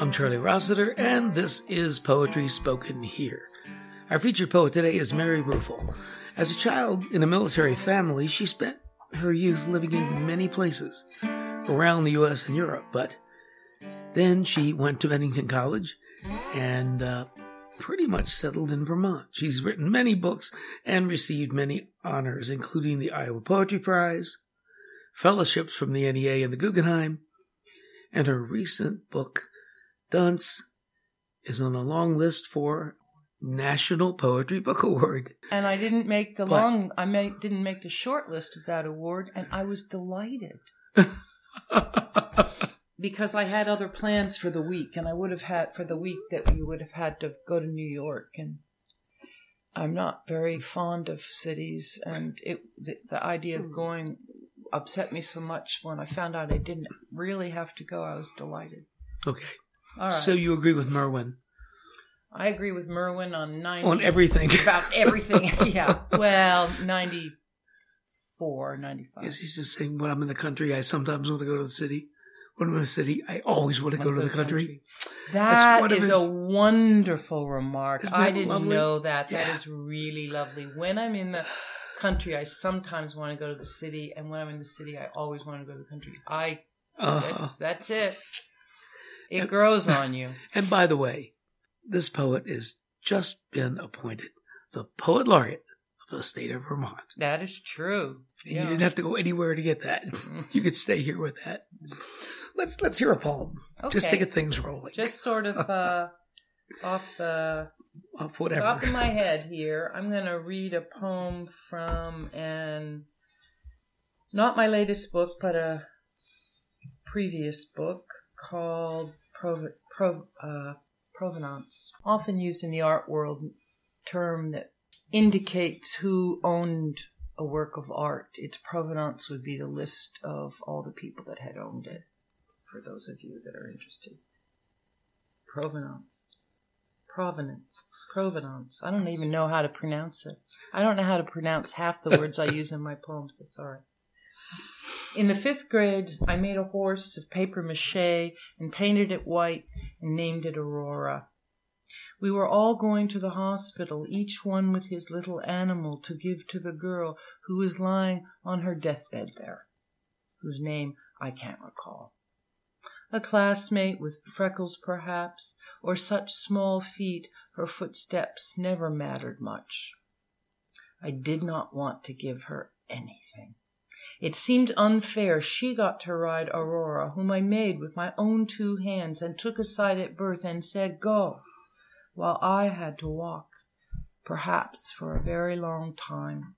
I'm Charlie Rossiter, and this is Poetry Spoken Here. Our featured poet today is Mary Ruefle. As a child in a military family, she spent her youth living in many places around the U.S. and Europe, but then she went to Bennington College and uh, pretty much settled in Vermont. She's written many books and received many honors, including the Iowa Poetry Prize, fellowships from the NEA and the Guggenheim, and her recent book, Dunce, is on a long list for National Poetry Book Award. And I didn't make the But- long, I made, didn't make the short list of that award, and I was delighted because I had other plans for the week, and I would have had for the week that we would have had to go to New York, and I'm not very fond of cities, and it the, the idea of hmm. going upset me so much when I found out I didn't really have to go. I was delighted. okay, All right, so you agree with Merwin I agree with Merwin on ninety on everything. about everything. yeah, well, 94, 95. Yes, he's just saying when I'm in the country, I sometimes want to go to the city. In the city, I always want to go to the country. That's That one of his- a wonderful remark. I didn't lovely? know that. That Yeah. is really lovely. When I'm in the country, I sometimes want to go to the city, and when I'm in the city, I always want to go to the country. I Uh, that's, that's it. It grows on you. and by the way, this poet has just been appointed the poet laureate of the state of Vermont. That is true. And Yeah. You didn't have to go anywhere to get that. You could stay here with that. Let's let's hear a poem. Just to Okay. get things rolling. Just sort of uh, off the Off whatever. top of my head here, I'm going to read a poem from an not my latest book, but a previous book called Prov- Prov- uh, Provenance, often used in the art world, term that indicates who owned a work of art. Its provenance would be the list of all the people that had owned it. For those of you that are interested, provenance. Provenance. Provenance. I don't even know how to pronounce it. I don't know how to pronounce half the words I use in my poems. That's all right. In the fifth grade, I made a horse of paper mache and painted it white and named it Aurora. We were all going to the hospital, each one with his little animal to give to the girl who was lying on her deathbed there, whose name I can't recall. A classmate with freckles, perhaps, or such small feet her footsteps never mattered much. I did not want to give her anything. It seemed unfair she got to ride Aurora, whom I made with my own two hands and took aside at birth and said, Go, while I had to walk, perhaps for a very long time.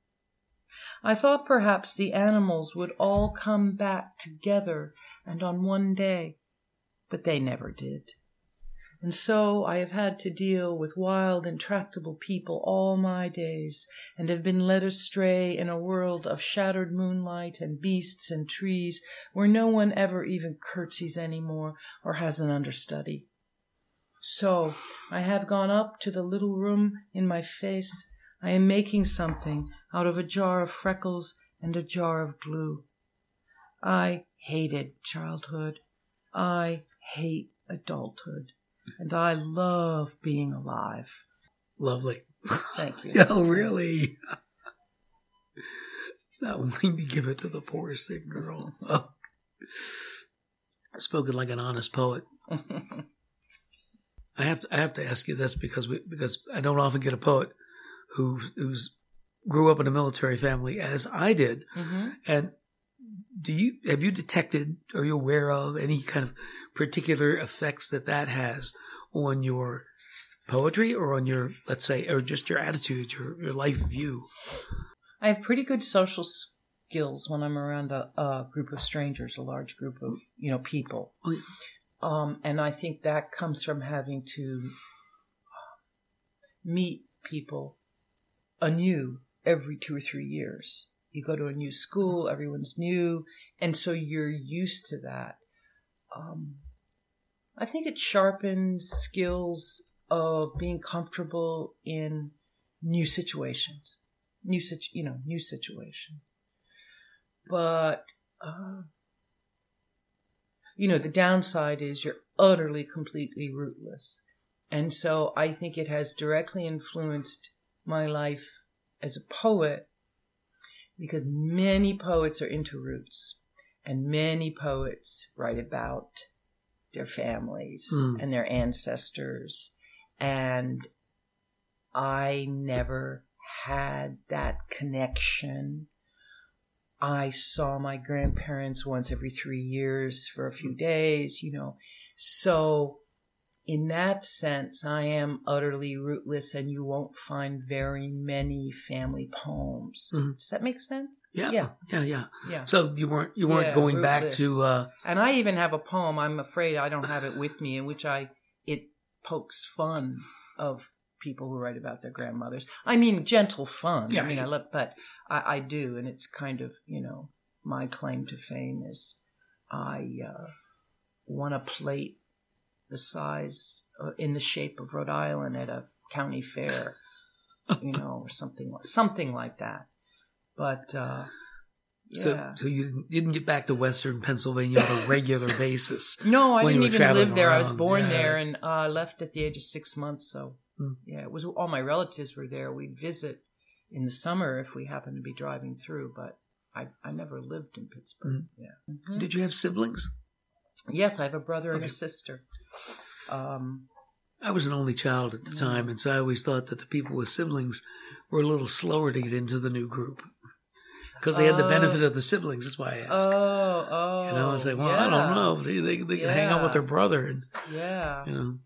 I thought perhaps the animals would all come back together and on one day, but they never did. And so I have had to deal with wild, intractable people all my days, and have been led astray in a world of shattered moonlight and beasts and trees where no one ever even curtsies any more or has an understudy. So I have gone up to the little room in my face. I am making something out of a jar of freckles and a jar of glue. I hated childhood. I hate adulthood. And I love being alive. Lovely. Thank you. Yeah, really. Not wanting to give it to the poor sick girl. Oh. Spoken like an honest poet. I have to I have to ask you this because we because I don't often get a poet who who's grew up in a military family as I did. hmm And do you have you detected are you aware of any kind of particular effects that that has on your poetry or on your let's say or just your attitude, your your life view? I have pretty good social skills when I'm around a, a group of strangers, a large group of you know people, Oh, yeah. um, and I think that comes from having to meet people anew every two or three years. You go to a new school, everyone's new, and so you're used to that. Um, I think it sharpens skills of being comfortable in new situations new situ- you know new situation. But uh, you know the downside is you're utterly completely rootless. And so i think it has directly influenced my life as a poet because many poets are into roots and many poets write about their families Mm. and their ancestors and i never had that connection I saw my grandparents once every three years for a few days, you know. So, in that sense, I am utterly rootless, and you won't find very many family poems. Mhm. Does that make sense? Yeah, Yeah. yeah, yeah. Yeah. So you weren't you weren't Yeah, going back to uh, And I even have a poem. I'm afraid I don't have it with me, in which I it pokes fun of people who write about their grandmothers. I mean, gentle fun. Yeah, I mean, I I- love, but I, I do, and it's kind of you know my claim to fame is I uh, won a plate the size uh, in the shape of Rhode Island at a county fair, you know, or something like something like that. But uh, so yeah. so you didn't, you didn't get back to Western Pennsylvania on a regular basis. No, I didn't even live there. I was born yeah. there and uh, left at the age of six months. So, Hmm. yeah, it was all my relatives were there. We'd visit in the summer if we happened to be driving through, but I, I never lived in Pittsburgh. Yeah. Mhm. Did you have siblings? Yes, I have a brother and a sister. Um, I was an only child at the time, and so I always thought that the people with siblings were a little slower to get into the new group because they had the Oh. benefit of the siblings. That's why I asked. oh, oh. you know, I was like, well, yeah, I don't know. They they, they can hang out with their brother, and Yeah. you know,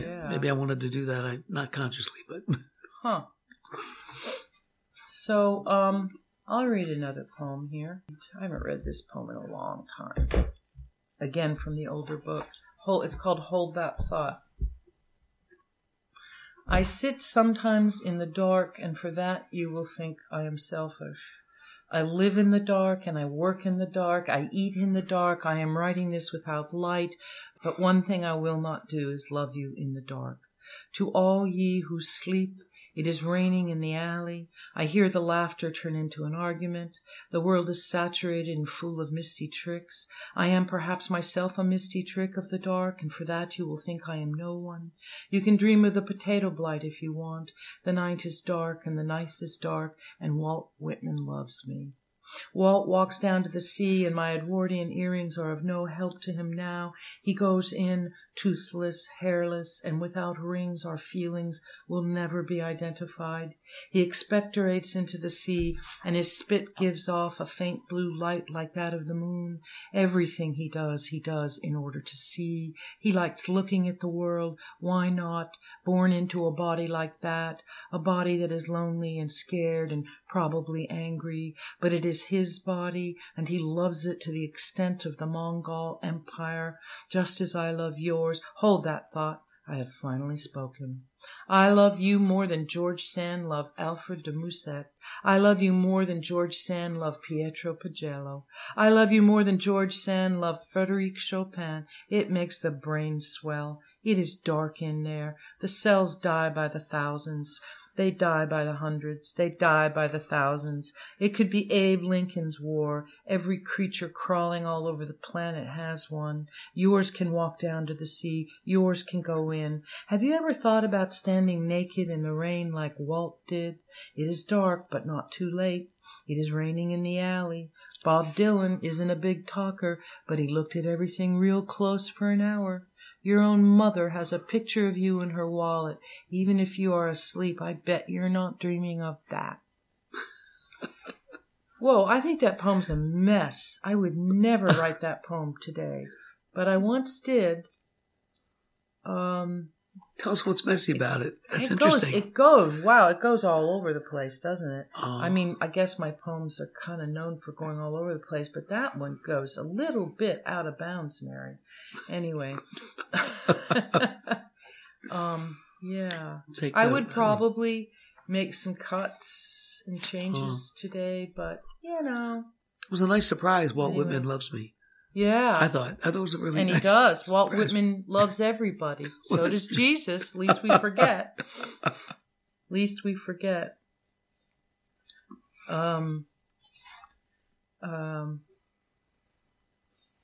Yeah. maybe I wanted to do that. I not consciously, but Huh. So, um, I'll read another poem here. I haven't read this poem in a long time. Again, from the older book. Hold, it's called Hold That Thought. I sit sometimes in the dark, and for that you will think I am selfish. I live in the dark and I work in the dark. I eat in the dark. I am writing this without light. But one thing I will not do is love you in the dark. To all ye who sleep, it is raining in the alley. I hear the laughter turn into an argument. The world is saturated and full of misty tricks. I am perhaps myself a misty trick of the dark, and for that you will think I am no one. You can dream of the potato blight if you want. The night is dark and the knife is dark, and Walt Whitman loves me. Walt walks down to the sea, and my Edwardian earrings are of no help to him now. He goes in, toothless, hairless, and without rings. Our feelings will never be identified. He expectorates into the sea, and his spit gives off a faint blue light like that of the moon. Everything he does, he does in order to see. He likes looking at the world. Why not? Born into a body like that, a body that is lonely and scared and probably angry, but it is his body, and he loves it to the extent of the Mongol Empire, just as I love yours. Hold that thought. I have finally spoken. I love you more than George Sand loved Alfred de Musset. I love you more than George Sand loved Pietro Pagello. I love you more than George Sand loved Frederic Chopin. It makes the brain swell. It is dark in there. The cells die by the thousands. They die by the hundreds. They die by the thousands. It could be Abe Lincoln's war. Every creature crawling all over the planet has one. Yours can walk down to the sea. Yours can go in. Have you ever thought about standing naked in the rain like Walt did? It is dark, but not too late. It is raining in the alley. Bob Dylan isn't a big talker, but he looked at everything real close for an hour. Your own mother has a picture of you in her wallet. Even if you are asleep, I bet you're not dreaming of that. Whoa, I think that poem's a mess. I would never write that poem today. But I once did. Um, tell us what's messy about it. That's it goes, interesting. it goes, wow, it goes all over the place, doesn't it? Oh. I mean, I guess my poems are kind of known for going all over the place, but that one goes a little bit out of bounds, Mary. Anyway. um, yeah. Take I would probably make some cuts and changes today, but you know, It was a nice surprise. Walt Anyway. Whitman loves me. Yeah. I thought. I thought it was a really and nice he does. Walt. Whitman loves everybody. So Well, does true. Jesus. Least we forget. Least we forget. Um. Um,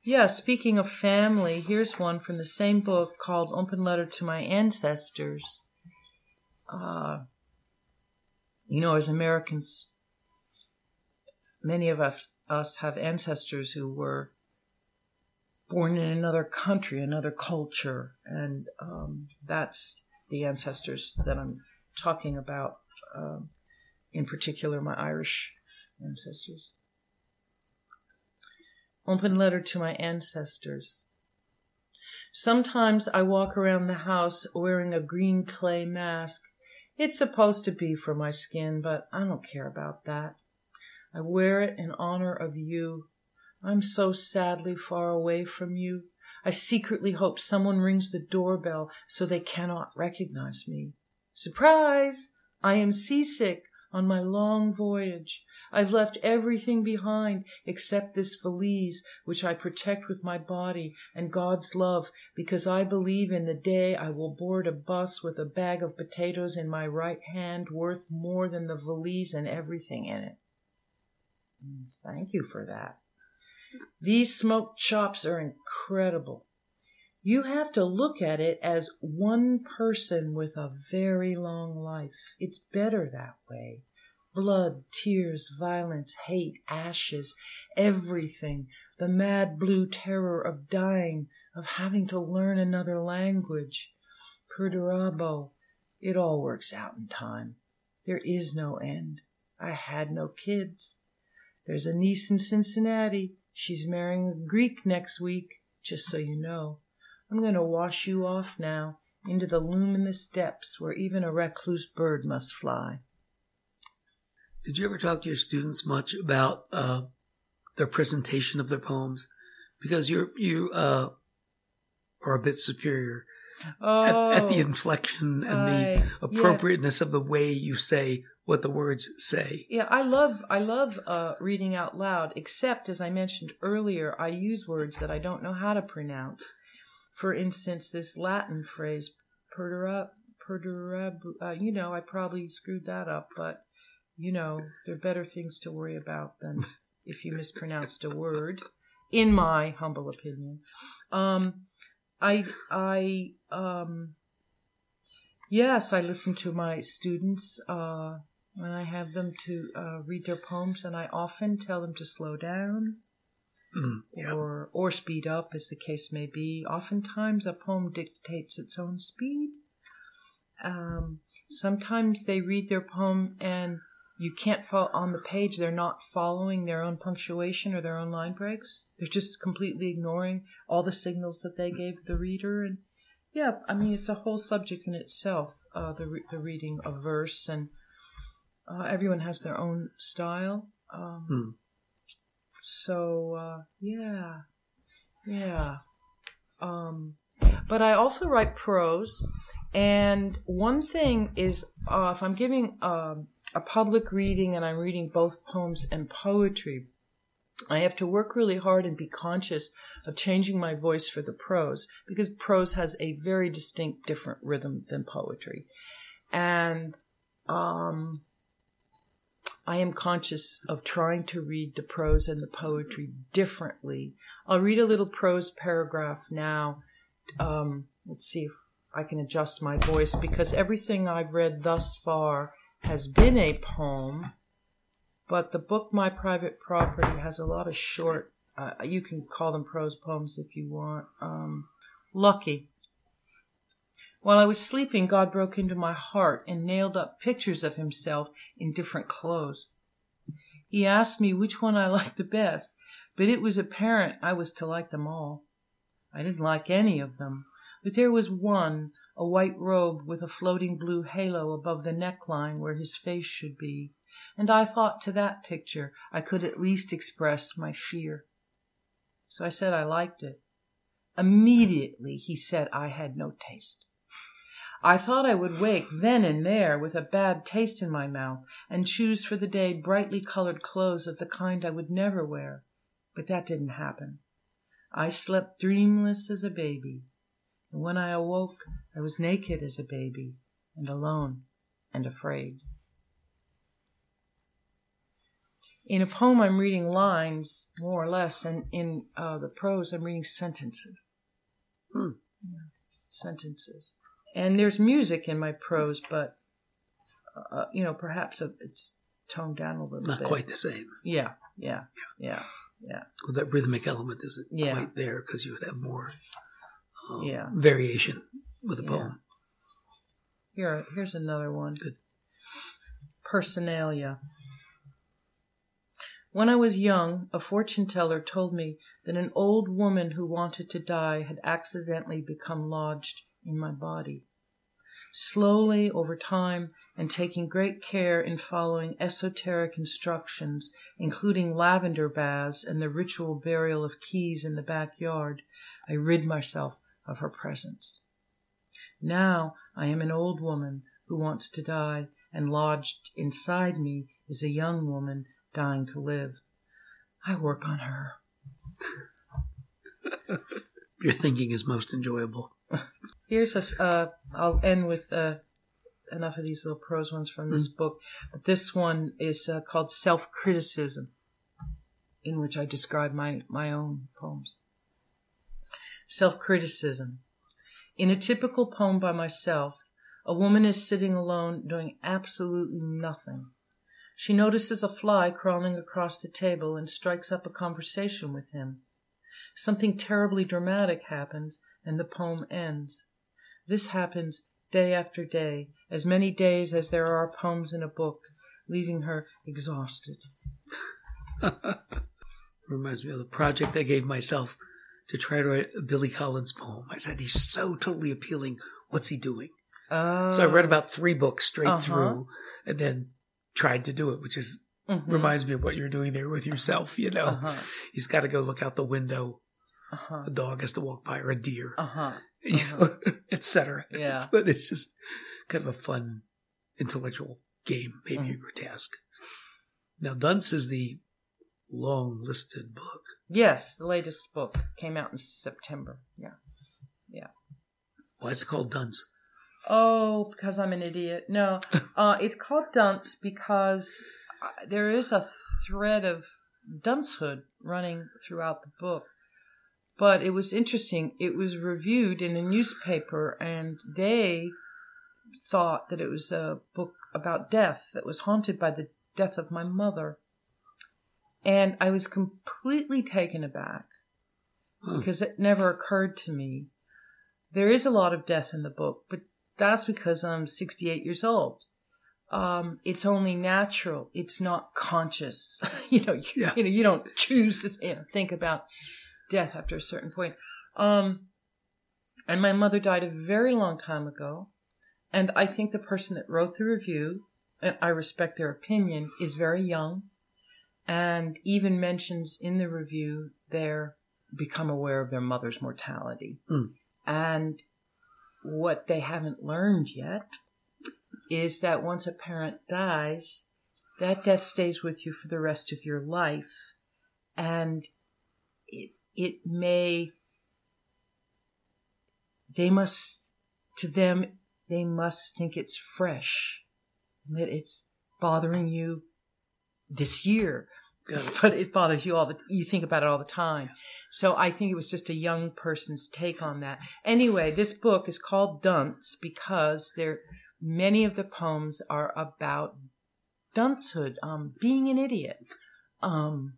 yeah, speaking of family, here's one from the same book called Open Letter to My Ancestors. Uh, you know, as Americans, many of us, us have ancestors who were born in another country, another culture, and um, that's the ancestors that I'm talking about. Um, in particular, my Irish ancestors. Open letter to my ancestors. Sometimes I walk around the house wearing a green clay mask. It's supposed to be for my skin, but I don't care about that. I wear it in honor of you. I'm so sadly far away from you. I secretly hope someone rings the doorbell so they cannot recognize me. Surprise! I am seasick on my long voyage. I've left everything behind except this valise, which I protect with my body and God's love, because I believe in the day I will board a bus with a bag of potatoes in my right hand worth more than the valise and everything in it. Mm, thank you for that. These smoked chops are incredible. You have to look at it as one person with a very long life. It's better that way. Blood, tears, violence, hate, ashes, everything. The mad blue terror of dying, of having to learn another language. Perdurabo. It all works out in time. There is no end. I had no kids. There's a niece in Cincinnati. She's marrying a Greek next week, just so you know. I'm going to wash you off now into the luminous depths where even a recluse bird must fly. Did you ever talk to your students much about uh, their presentation of their poems? Because you're you uh, are a bit superior Oh, at, at the inflection and I- the yeah. appropriateness of the way you say what the words say. Yeah, I love I love uh, reading out loud. Except as I mentioned earlier, I use words that I don't know how to pronounce. For instance, this Latin phrase "perdura," perdura. Uh, you know, I probably screwed that up, but you know, there are better things to worry about than if you mispronounced a word. In my humble opinion, um, I I um, yes, I listen to my students. Uh, when I have them to uh, read their poems, and I often tell them to slow down Mm, yeah. or or speed up, as the case may be. Oftentimes, a poem dictates its own speed. Um, sometimes they read their poem and you can't follow on the page. They're not following their own punctuation or their own line breaks. They're just completely ignoring all the signals that they gave the reader. And yeah, I mean, it's a whole subject in itself. Uh, the re- the reading of verse and uh, everyone has their own style. Um, Hmm. So uh, yeah, yeah. Um, but I also write prose, and one thing is uh, if I'm giving um, a public reading and I'm reading both poems and poetry, I have to work really hard and be conscious of changing my voice for the prose because prose has a very distinct, different rhythm than poetry, and um, I am conscious of trying to read the prose and the poetry differently. I'll read a little prose paragraph now. Um, let's see if I can adjust my voice because everything I've read thus far has been a poem, but the book My Private Property has a lot of short, uh, you can call them prose poems if you want. Um, Lucky. While I was sleeping, God broke into my heart and nailed up pictures of himself in different clothes. He asked me which one I liked the best, but it was apparent I was to like them all. I didn't like any of them, but there was one, a white robe with a floating blue halo above the neckline where his face should be, and I thought to that picture I could at least express my fear. So I said I liked it. Immediately he said I had no taste. I thought I would wake then and there with a bad taste in my mouth and choose for the day brightly colored clothes of the kind I would never wear. But that didn't happen. I slept dreamless as a baby, and when I awoke, I was naked as a baby, and alone and afraid. In a poem, I'm reading lines, more or less, and in uh, the prose, I'm reading sentences. Hmm. Yeah, sentences. And there's music in my prose, but, uh, you know, perhaps a, it's toned down a little Not bit. quite the same. Yeah, yeah, yeah, yeah. Well, that rhythmic element isn't Yeah. quite there because you would have more um, Yeah. variation with a Yeah. poem. Here, here's another one. Good. Personalia. When I was young, a fortune teller told me that an old woman who wanted to die had accidentally become lodged in my body. Slowly, over time, and taking great care in following esoteric instructions, including lavender baths and the ritual burial of keys in the backyard, I rid myself of her presence. Now I am an old woman who wants to die, and lodged inside me is a young woman dying to live. I work on her. Your thinking is most enjoyable. Here's a. Uh, I'll end with uh, enough of these little prose ones from this book. But this one is uh, called Self Criticism, in which I describe my, my own poems. Self criticism. In a typical poem by myself, a woman is sitting alone doing absolutely nothing. She notices a fly crawling across the table and strikes up a conversation with him. Something terribly dramatic happens, and the poem ends. This happens day after day, as many days as there are poems in a book, leaving her exhausted. Reminds me of the project I gave myself to try to write a Billy Collins poem. I said, he's so totally appealing. What's he doing? Oh. So I read about three books straight Uh-huh. through and then tried to do it, which is Mhm. reminds me of what you're doing there with yourself. You know, Uh-huh. he's got to go look out the window. Uh-huh. A dog has to walk by or a deer, Uh-huh. you know, etc. Yeah. But it's just kind of a fun intellectual game, maybe Mhm. or task. Now, Dunce is the long listed book. Yes, the latest book came out in September. Yeah. Yeah. Why is it called Dunce? Oh, because I'm an idiot. No, uh, it's called Dunce because uh, there is a thread of duncehood running throughout the book. But it was interesting. It was reviewed in a newspaper, and they thought that it was a book about death that was haunted by the death of my mother. And I was completely taken aback Hmm. because it never occurred to me. There is a lot of death in the book, but that's because I'm 68 years old. Um, it's only natural. It's not conscious. you know, you, Yeah. you know, you don't choose to you know, think about death after a certain point. Um, and my mother died a very long time ago. And I think the person that wrote the review, and I respect their opinion, is very young and even mentions in the review they're become aware of their mother's mortality. Mm. And what they haven't learned yet is that once a parent dies, that death stays with you for the rest of your life. And it, may, they must, to them, they must think it's fresh, that it's bothering you this year, but it bothers you all the, you think about it all the time. So I think it was just a young person's take on that. Anyway, this book is called Dunce because there, many of the poems are about duncehood, um, being an idiot. Um,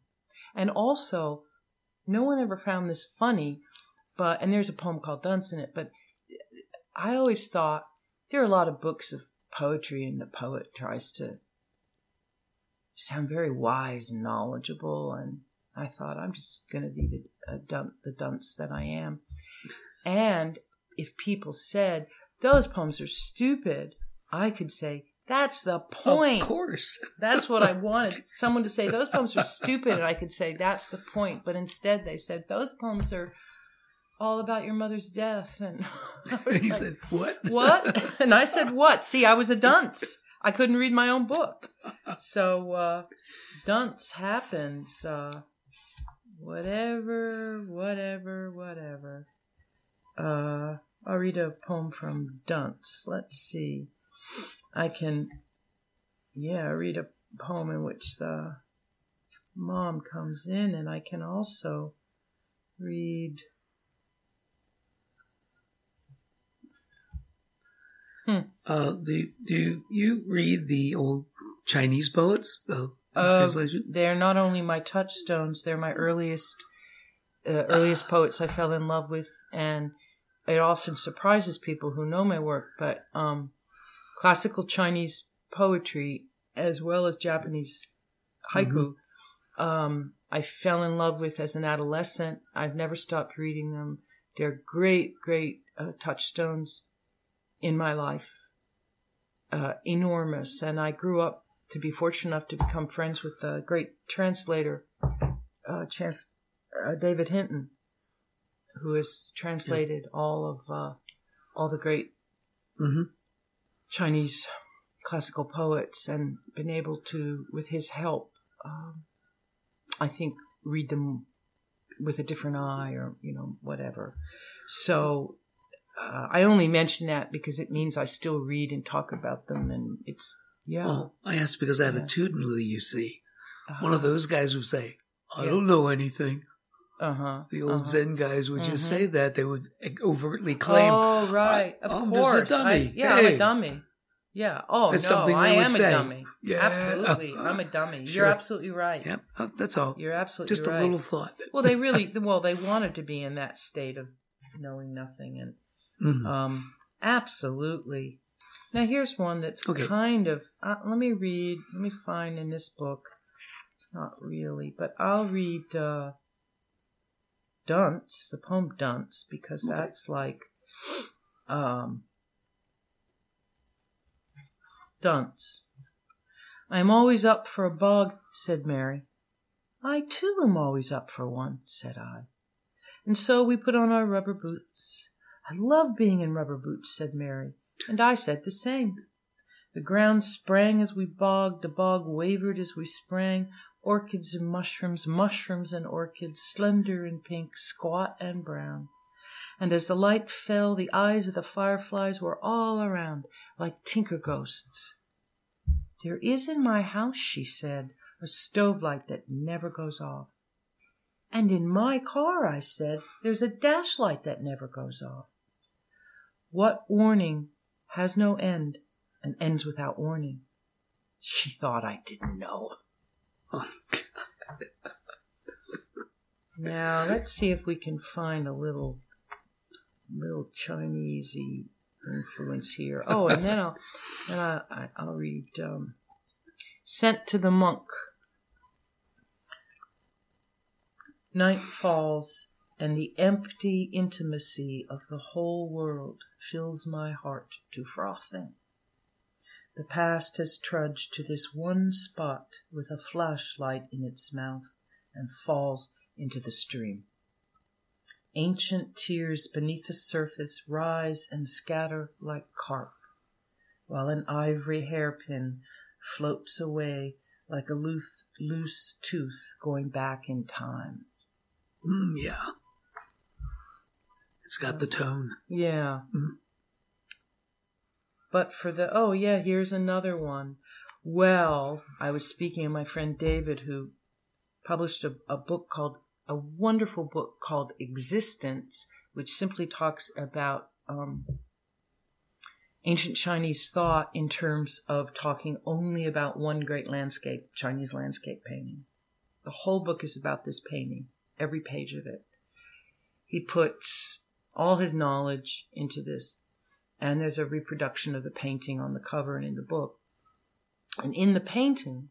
and also, no one ever found this funny, but, and there's a poem called Dunce in it, but I always thought there are a lot of books of poetry and the poet tries to sound very wise and knowledgeable. And I thought, I'm just going to be the, dun- the dunce that I am. And if people said, those poems are stupid, I could say, that's the point. Of course. That's what I wanted. Someone to say, those poems are stupid. And I could say, that's the point. But instead, they said, those poems are all about your mother's death. And you like, said, what? what? And I said, what? See, I was a dunce. I couldn't read my own book. So, uh, dunce happens. Uh, whatever, whatever, whatever. Uh, I'll read a poem from Dunce. Let's see. I can, yeah, read a poem in which the mom comes in, and I can also read. Uh, do do you read the old Chinese poets? Uh, translation. they're not only my touchstones; they're my earliest, uh, earliest poets I fell in love with, and it often surprises people who know my work. But um, classical Chinese poetry, as well as Japanese haiku, um, I fell in love with as an adolescent. I've never stopped reading them. They're great, great uh, touchstones in my life. Uh, enormous. And I grew up to be fortunate enough to become friends with the great translator, uh, Chance, uh, David Hinton, who has translated all of uh, all the great Mhm. Chinese classical poets and been able to, with his help, um, I think, read them with a different eye or, you know, whatever. So uh, I only mention that because it means I still read and talk about them. And it's, yeah. Well, I asked because attitudinally, you see, one of Uh-huh. those guys would say, "I Yeah. don't know anything." Uh-huh. The old uh-huh. Zen guys would just Mhm. say that. They would overtly claim, Oh, right. Of I'm just a course. dummy. I- yeah, I'm a dummy. Yeah. Oh, That's no, I am say. a dummy. Yeah. Absolutely. I'm a dummy. Sure. You're absolutely right. "Yep, oh, that's all." You're absolutely Just a little thought. Well, they really, well, they wanted to be in that state of knowing nothing. And Mhm. Um, absolutely. Now here's one that's Okay. kind of. Uh, let me read. Let me find in this book. It's not really, but I'll read uh, Dunce, the poem Dunce, because that's like um, Dunce. I am always up for a bog, said Mary. I too am always up for one, said I. And so we put on our rubber boots. I love being in rubber boots, said Mary, and I said the same. The ground sprang as we bogged, the bog wavered as we sprang, orchids and mushrooms, mushrooms and orchids, slender and pink, squat and brown. And as the light fell, the eyes of the fireflies were all around, like tinker ghosts. There is in my house, she said, a stove light that never goes off. And in my car, I said, there's a dash light that never goes off. What warning has no end and ends without warning? She thought I didn't know. Oh, Now let's see if we can find a little, little Chinesey influence here. Oh, and then I'll, then I, I, I'll read um, "Sent to the Monk." Night falls, and the empty intimacy of the whole world fills my heart to frothing. The past has trudged to this one spot with a flashlight in its mouth and falls into the stream. Ancient tears beneath the surface rise and scatter like carp, while an ivory hairpin floats away like a loose, loose tooth going back in time. Mm, yeah. It's got the tone. Yeah. Mhm. But for the, oh yeah, here's another one. Well, I was speaking of my friend David who published a, a book called, a wonderful book called Existence, which simply talks about um, ancient Chinese thought in terms of talking only about one great landscape, Chinese landscape painting. The whole book is about this painting, every page of it. He puts all his knowledge into this, and there's a reproduction of the painting on the cover and in the book. And in the painting,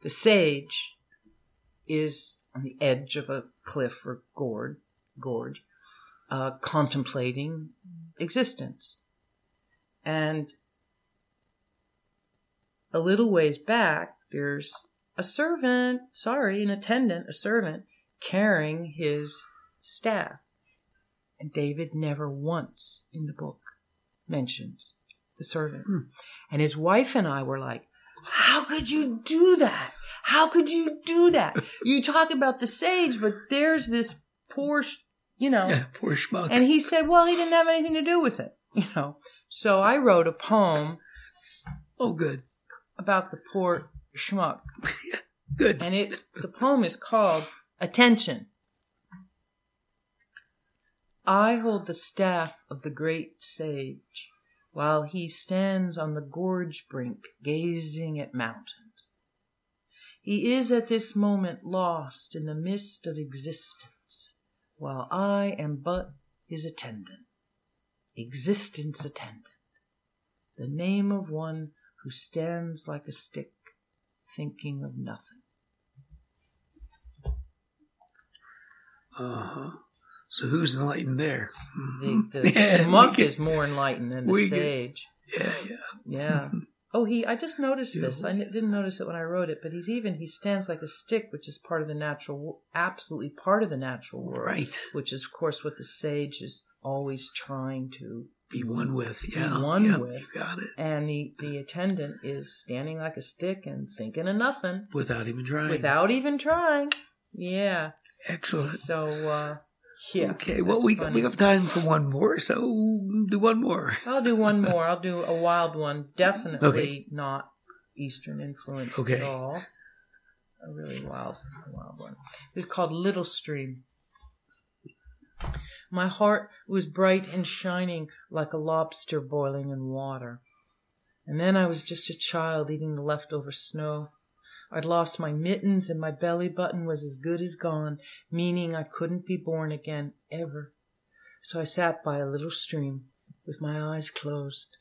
the sage is on the edge of a cliff or gorge, gorge uh, contemplating existence. And a little ways back, there's a servant, sorry, an attendant, a servant, carrying his staff. And David never once in the book mentions the servant. Hmm. And his wife and I were like, how could you do that? How could you do that? You talk about the sage, but there's this poor, you know. Yeah, poor schmuck. And he said, well, he didn't have anything to do with it, you know. So I wrote a poem oh, good. about the poor schmuck. Good. And it the poem is called Attention. I hold the staff of the great sage while he stands on the gorge brink gazing at mountains. He is at this moment lost in the mist of existence, while I am but his attendant, existence attendant, the name of one who stands like a stick thinking of nothing. Uh huh. So who's enlightened there? The, the Yeah, we is more enlightened than the sage. Yeah, yeah. Yeah. Oh, he. I just noticed Yeah. this. I n- didn't notice it when I wrote it, but he's even. He stands like a stick, which is part of the natural, absolutely part of the natural world. Right. Which is, of course, what the sage is always trying to. Be one with. Yeah. one Yep, with. You got it. And the the attendant is standing like a stick and thinking of nothing Without even trying. without even trying. Yeah. Excellent. So, uh, yeah. Okay. Well, we funny. we have time for one more, so do one more. I'll do one more. I'll do a wild one. Definitely Okay. not Eastern influenced Okay. at all. A really wild, wild one. It's called Little Stream. My heart was bright and shining like a lobster boiling in water. And then I was just a child eating the leftover snow. I'd lost my mittens and my belly button was as good as gone, meaning I couldn't be born again ever. So I sat by a little stream with my eyes closed.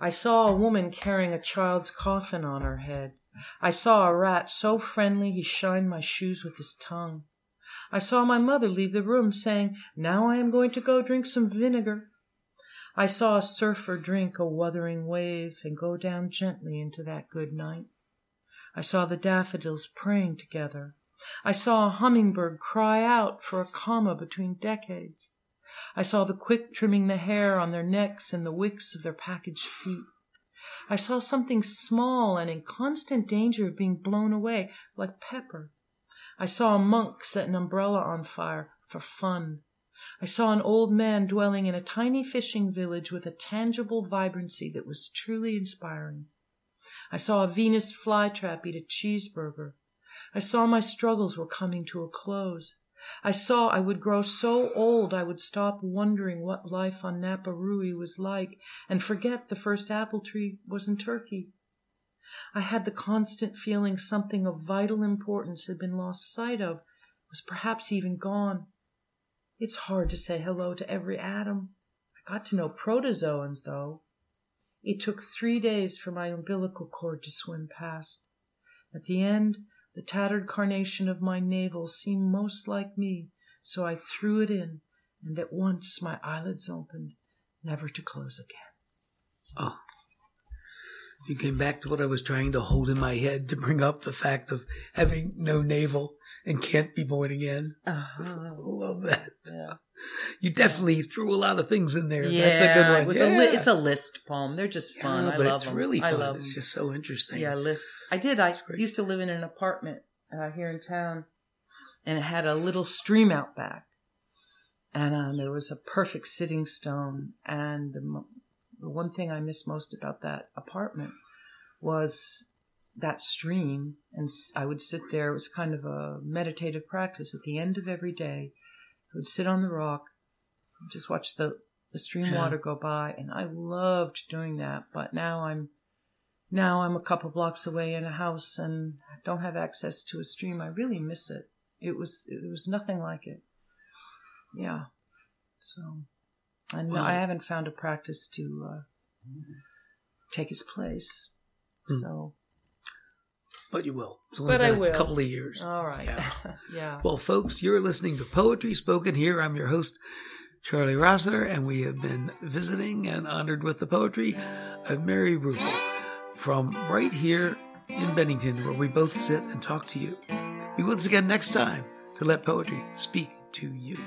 I saw a woman carrying a child's coffin on her head. I saw a rat so friendly he shined my shoes with his tongue. I saw my mother leave the room saying, Now I am going to go drink some vinegar. I saw a surfer drink a wuthering wave and go down gently into that good night. I saw the daffodils praying together. I saw a hummingbird cry out for a comma between decades. I saw the quick trimming the hair on their necks and the wicks of their packaged feet. I saw something small and in constant danger of being blown away, like pepper. I saw a monk set an umbrella on fire for fun. I saw an old man dwelling in a tiny fishing village with a tangible vibrancy that was truly inspiring. I saw a Venus flytrap eat a cheeseburger. I saw my struggles were coming to a close. I saw I would grow so old I would stop wondering what life on Napa Rui was like and forget the first apple tree was in Turkey. I had the constant feeling something of vital importance had been lost sight of, was perhaps even gone. It's hard to say hello to every atom. I got to know protozoans, though. It took three days for my umbilical cord to swim past. At the end, the tattered carnation of my navel seemed most like me, so I threw it in, and at once my eyelids opened, never to close again. Oh. You came back to what I was trying to hold in my head to bring up the fact of having no navel and can't be born again. Uh-huh. Love that. Yeah. You definitely threw a lot of things in there. Yeah, That's a good one. It was yeah. a li- it's a list poem. They're just fun. Yeah, I but love it's them. really fun. I love it's them. just so interesting. Yeah, list. I did. I used to live in an apartment uh, here in town, and it had a little stream out back, and uh, there was a perfect sitting stone. And the, the one thing I miss most about that apartment was that stream, and I would sit there. It was kind of a meditative practice. At the end of every day, I would sit on the rock, just watch the the stream Yeah. water go by, and I loved doing that. But now I'm now I'm a couple blocks away in a house and don't have access to a stream. I really miss it. It was it was nothing like it. Yeah. So I know Well- I haven't found a practice to uh, take his place. Hmm. So But you will. It's only But I will. a couple of years. all right. Yeah. yeah. Well, folks, you're listening to Poetry Spoken here. I'm your host, Charlie Rossiter, and we have been visiting and honored with the poetry of Mary Ruefle from right here in Bennington, where we both sit and talk to you. Be with us again next time to let poetry speak to you.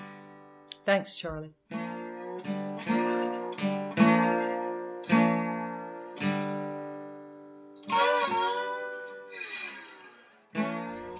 Thanks, Charlie.